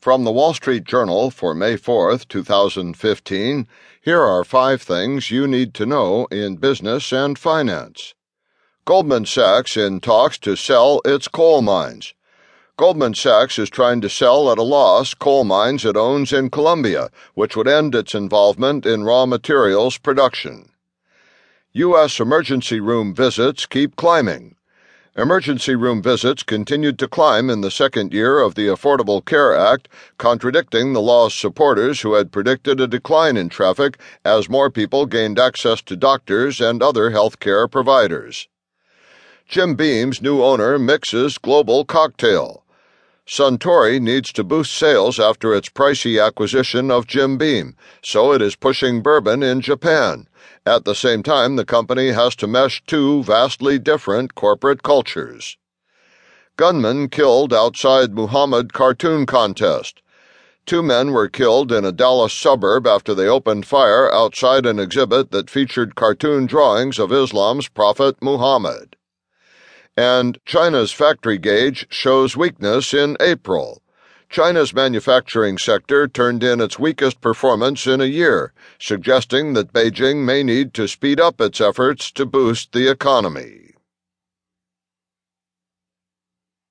From the Wall Street Journal for May 4th, 2015, here are five things you need to know in business and finance. Goldman Sachs in talks to sell its coal mines. Goldman Sachs is trying to sell at a loss coal mines it owns in Colombia, which would end its involvement in raw materials production. U.S. emergency room visits keep climbing. Emergency room visits continued to climb in the second year of the Affordable Care Act, contradicting the law's supporters who had predicted a decline in traffic as more people gained access to doctors and other health care providers. Jim Beam's new owner mixes global cocktail. Suntory needs to boost sales after its pricey acquisition of Jim Beam, so it is pushing bourbon in Japan. At the same time, the company has to mesh two vastly different corporate cultures. Gunmen killed outside Muhammad cartoon contest. Two men were killed in a Dallas suburb after they opened fire outside an exhibit that featured cartoon drawings of Islam's prophet Muhammad. And China's factory gauge shows weakness in April. China's manufacturing sector turned in its weakest performance in a year, suggesting that Beijing may need to speed up its efforts to boost the economy.